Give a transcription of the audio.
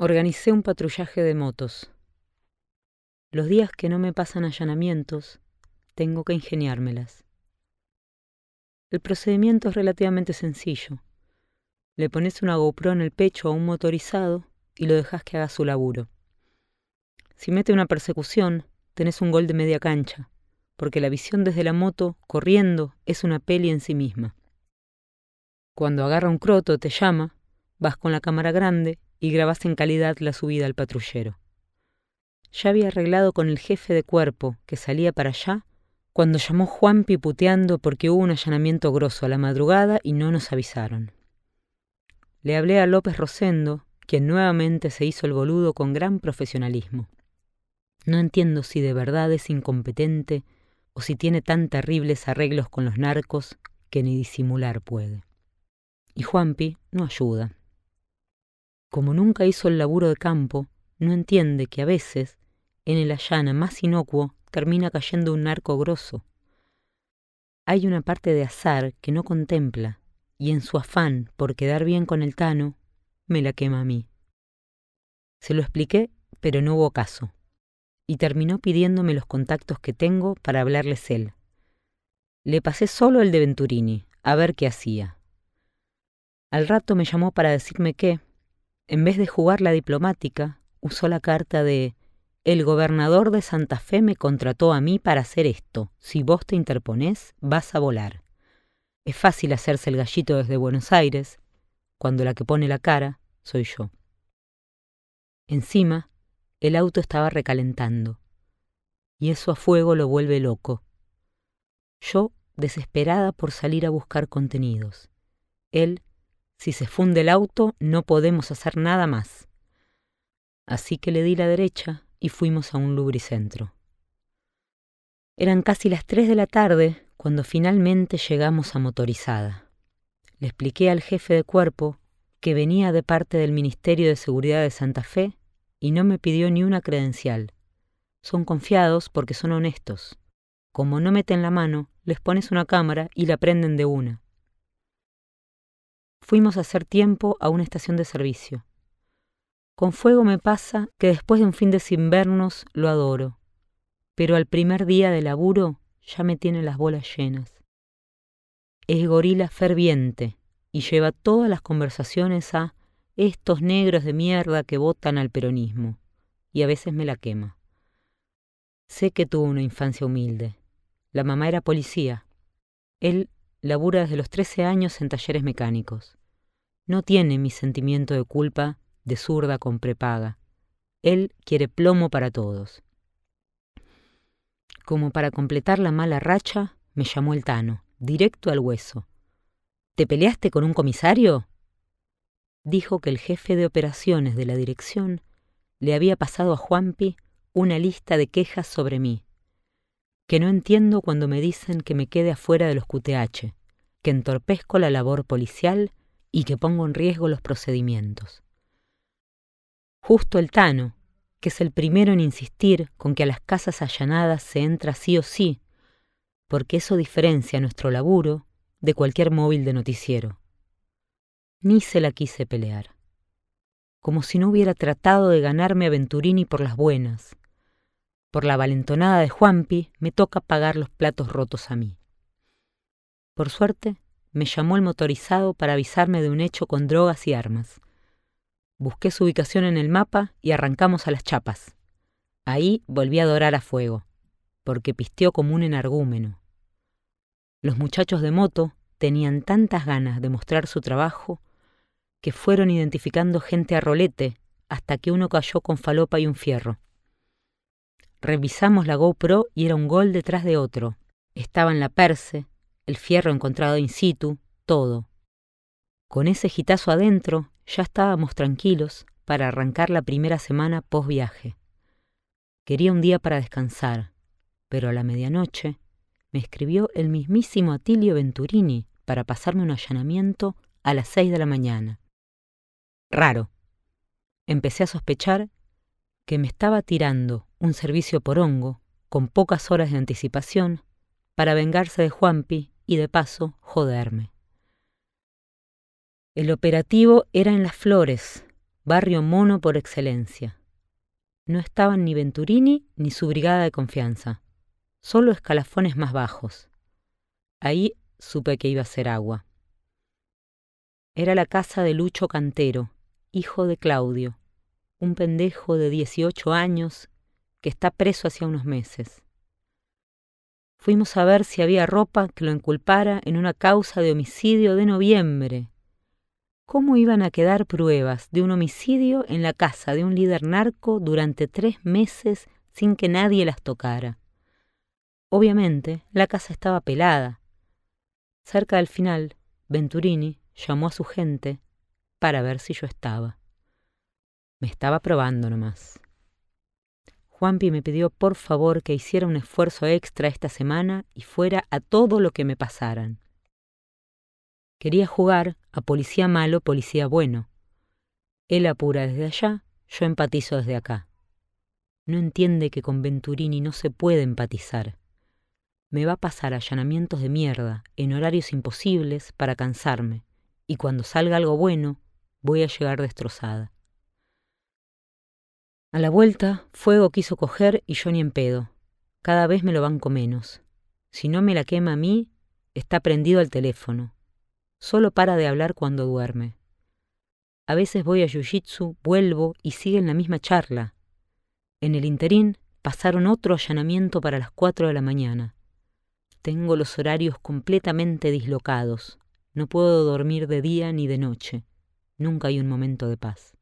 Organicé un patrullaje de motos. Los días que no me pasan allanamientos, tengo que ingeniármelas. El procedimiento es relativamente sencillo. Le pones una GoPro en el pecho a un motorizado y lo dejas que haga su laburo. Si mete una persecución, tenés un gol de media cancha, porque la visión desde la moto, corriendo, es una peli en sí misma. Cuando agarra un croto, te llama, vas con la cámara grande y grabas en calidad la subida al patrullero. Ya había arreglado con el jefe de cuerpo que salía para allá cuando llamó Juan piputeando porque hubo un allanamiento grosso a la madrugada y no nos avisaron. Le hablé a López Rosendo, quien nuevamente se hizo el boludo con gran profesionalismo. No entiendo si de verdad es incompetente o si tiene tan terribles arreglos con los narcos que ni disimular puede. Y Juanpi no ayuda. Como nunca hizo el laburo de campo, no entiende que a veces, en el allana más inocuo, termina cayendo un narco grosso. Hay una parte de azar que no contempla, y en su afán por quedar bien con el Tano, me la quema a mí. Se lo expliqué, pero no hubo caso y terminó pidiéndome los contactos que tengo para hablarles él. Le pasé solo el de Venturini, a ver qué hacía. Al rato me llamó para decirme que, en vez de jugar la diplomática, usó la carta de El gobernador de Santa Fe me contrató a mí para hacer esto. Si vos te interponés, vas a volar. Es fácil hacerse el gallito desde Buenos Aires, cuando la que pone la cara soy yo. Encima, el auto estaba recalentando, y eso a fuego lo vuelve loco. Yo, desesperada por salir a buscar contenidos. Él, si se funde el auto, no podemos hacer nada más. Así que le di la derecha y fuimos a un lubricentro. Eran casi las tres de la tarde cuando finalmente llegamos a motorizada. Le expliqué al jefe de cuerpo que venía de parte del Ministerio de Seguridad de Santa Fe y no me pidió ni una credencial. Son confiados porque son honestos. Como no meten la mano, les pones una cámara y la prenden de una. Fuimos a hacer tiempo a una estación de servicio. Con fuego me pasa que después de un fin de inviernos lo adoro, pero al primer día de laburo ya me tiene las bolas llenas. Es gorila ferviente y lleva todas las conversaciones a estos negros de mierda que votan al peronismo, y a veces me la quema. Sé que tuvo una infancia humilde. La mamá era policía. Él labura desde los 13 años en talleres mecánicos. No tiene mi sentimiento de culpa de zurda con prepaga. Él quiere plomo para todos. Como para completar la mala racha, me llamó el Tano, directo al hueso. ¿Te peleaste con un comisario? dijo que el jefe de operaciones de la dirección le había pasado a Juanpi una lista de quejas sobre mí, que no entiendo cuando me dicen que me quede afuera de los QTH, que entorpezco la labor policial y que pongo en riesgo los procedimientos. Justo el Tano, que es el primero en insistir con que a las casas allanadas se entra sí o sí, porque eso diferencia nuestro laburo de cualquier móvil de noticiero ni se la quise pelear, como si no hubiera tratado de ganarme a Venturini por las buenas. Por la valentonada de Juanpi me toca pagar los platos rotos a mí. Por suerte, me llamó el motorizado para avisarme de un hecho con drogas y armas. Busqué su ubicación en el mapa y arrancamos a las chapas. Ahí volví a adorar a fuego, porque pisteó como un enargúmeno. Los muchachos de moto tenían tantas ganas de mostrar su trabajo que fueron identificando gente a rolete hasta que uno cayó con falopa y un fierro. Revisamos la GoPro y era un gol detrás de otro. Estaban la perse, el fierro encontrado in situ, todo. Con ese gitazo adentro ya estábamos tranquilos para arrancar la primera semana post viaje. Quería un día para descansar, pero a la medianoche me escribió el mismísimo Atilio Venturini para pasarme un allanamiento a las seis de la mañana. Raro. Empecé a sospechar que me estaba tirando un servicio por hongo, con pocas horas de anticipación, para vengarse de Juanpi y de paso joderme. El operativo era en las flores, barrio mono por excelencia. No estaban ni Venturini ni su brigada de confianza, solo escalafones más bajos. Ahí supe que iba a ser agua. Era la casa de Lucho Cantero, hijo de Claudio, un pendejo de 18 años que está preso hacía unos meses. Fuimos a ver si había ropa que lo inculpara en una causa de homicidio de noviembre. ¿Cómo iban a quedar pruebas de un homicidio en la casa de un líder narco durante tres meses sin que nadie las tocara? Obviamente, la casa estaba pelada. Cerca del final, Venturini llamó a su gente para ver si yo estaba. Me estaba probando nomás. Juanpi me pidió por favor que hiciera un esfuerzo extra esta semana y fuera a todo lo que me pasaran. Quería jugar a policía malo, policía bueno. Él apura desde allá, yo empatizo desde acá. No entiende que con Venturini no se puede empatizar. Me va a pasar allanamientos de mierda en horarios imposibles para cansarme, y cuando salga algo bueno, voy a llegar destrozada. A la vuelta, Fuego quiso coger y yo ni en pedo. Cada vez me lo banco menos. Si no me la quema a mí, está prendido al teléfono. Solo para de hablar cuando duerme. A veces voy a Jiu-Jitsu, vuelvo y sigue en la misma charla. En el interín pasaron otro allanamiento para las cuatro de la mañana. Tengo los horarios completamente dislocados. No puedo dormir de día ni de noche. Nunca hay un momento de paz.